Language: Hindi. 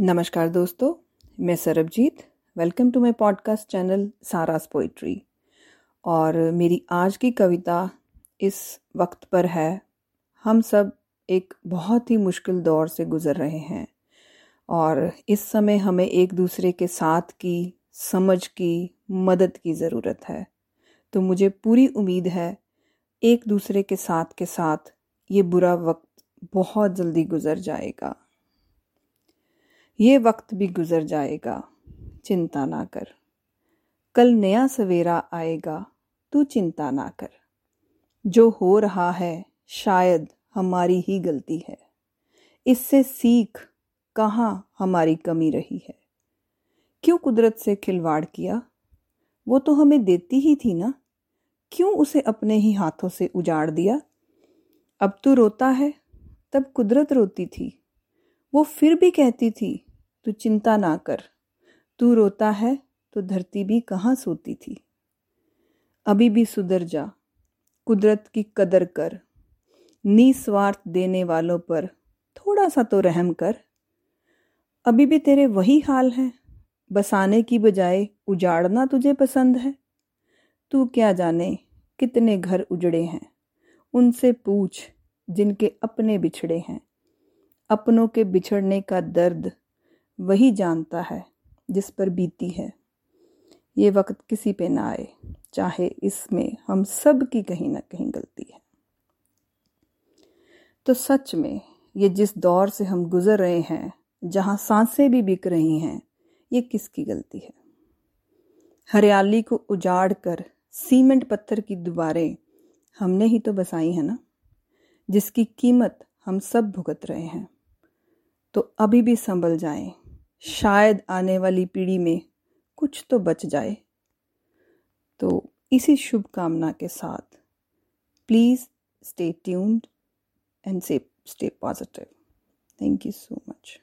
नमस्कार दोस्तों, मैं Sarabjeet. Welcome to my podcast channel Saras poetry और मेरी आज की कविता इस वक्त पर है, हम सब एक बहुत ही मुश्किल दौर से गुज़र रहे हैं। और इस समय हमें एक दूसरे के साथ की, समझ की, मदद की ज़रूरत है। तो मुझे पूरी उम्मीद है, एक दूसरे के साथ के साथ ये बुरा वक्त बहुत जल्दी गुज़र जाएगा। ये वक्त भी गुजर जाएगा, चिंता ना कर। कल नया सवेरा आएगा, तू चिंता ना कर। जो हो रहा है, शायद हमारी ही गलती है। इससे सीख कहाँ हमारी कमी रही है। क्यों कुदरत से खिलवाड़ किया? वो तो हमें देती ही थी ना। क्यों उसे अपने ही हाथों से उजाड़ दिया? अब तू रोता है, तब कुदरत रोती थी। वो फिर भी कहती थी तू चिंता ना कर। तू रोता है तो धरती भी कहाँ सोती थी। अभी भी सुधर जा, कुदरत की कदर कर। निस्वार्थ देने वालों पर थोड़ा सा तो रहम कर। अभी भी तेरे वही हाल है। बसाने की बजाय उजाड़ना तुझे पसंद है। तू क्या जाने कितने घर उजड़े हैं। उनसे पूछ जिनके अपने बिछड़े हैं। अपनों के बिछड़ने का दर्द वही जानता है जिस पर बीती है। ये वक्त किसी पे ना आए, चाहे इसमें हम सब की कहीं ना कहीं गलती है। तो सच में, ये जिस दौर से हम गुजर रहे हैं, जहाँ साँसें भी बिक रही हैं, ये किसकी गलती है? हरियाली को उजाड़ कर सीमेंट पत्थर की दीवारें हमने ही तो बसाई है ना? जिसकी कीमत हम सब भुगत रहे हैं। तो अभी भी संभल जाएँ। शायद आने वाली पीढ़ी में कुछ तो बच जाए। तो इसी शुभकामना के साथ प्लीज़ स्टे ट्यून्ड एंड से stay positive thank you so much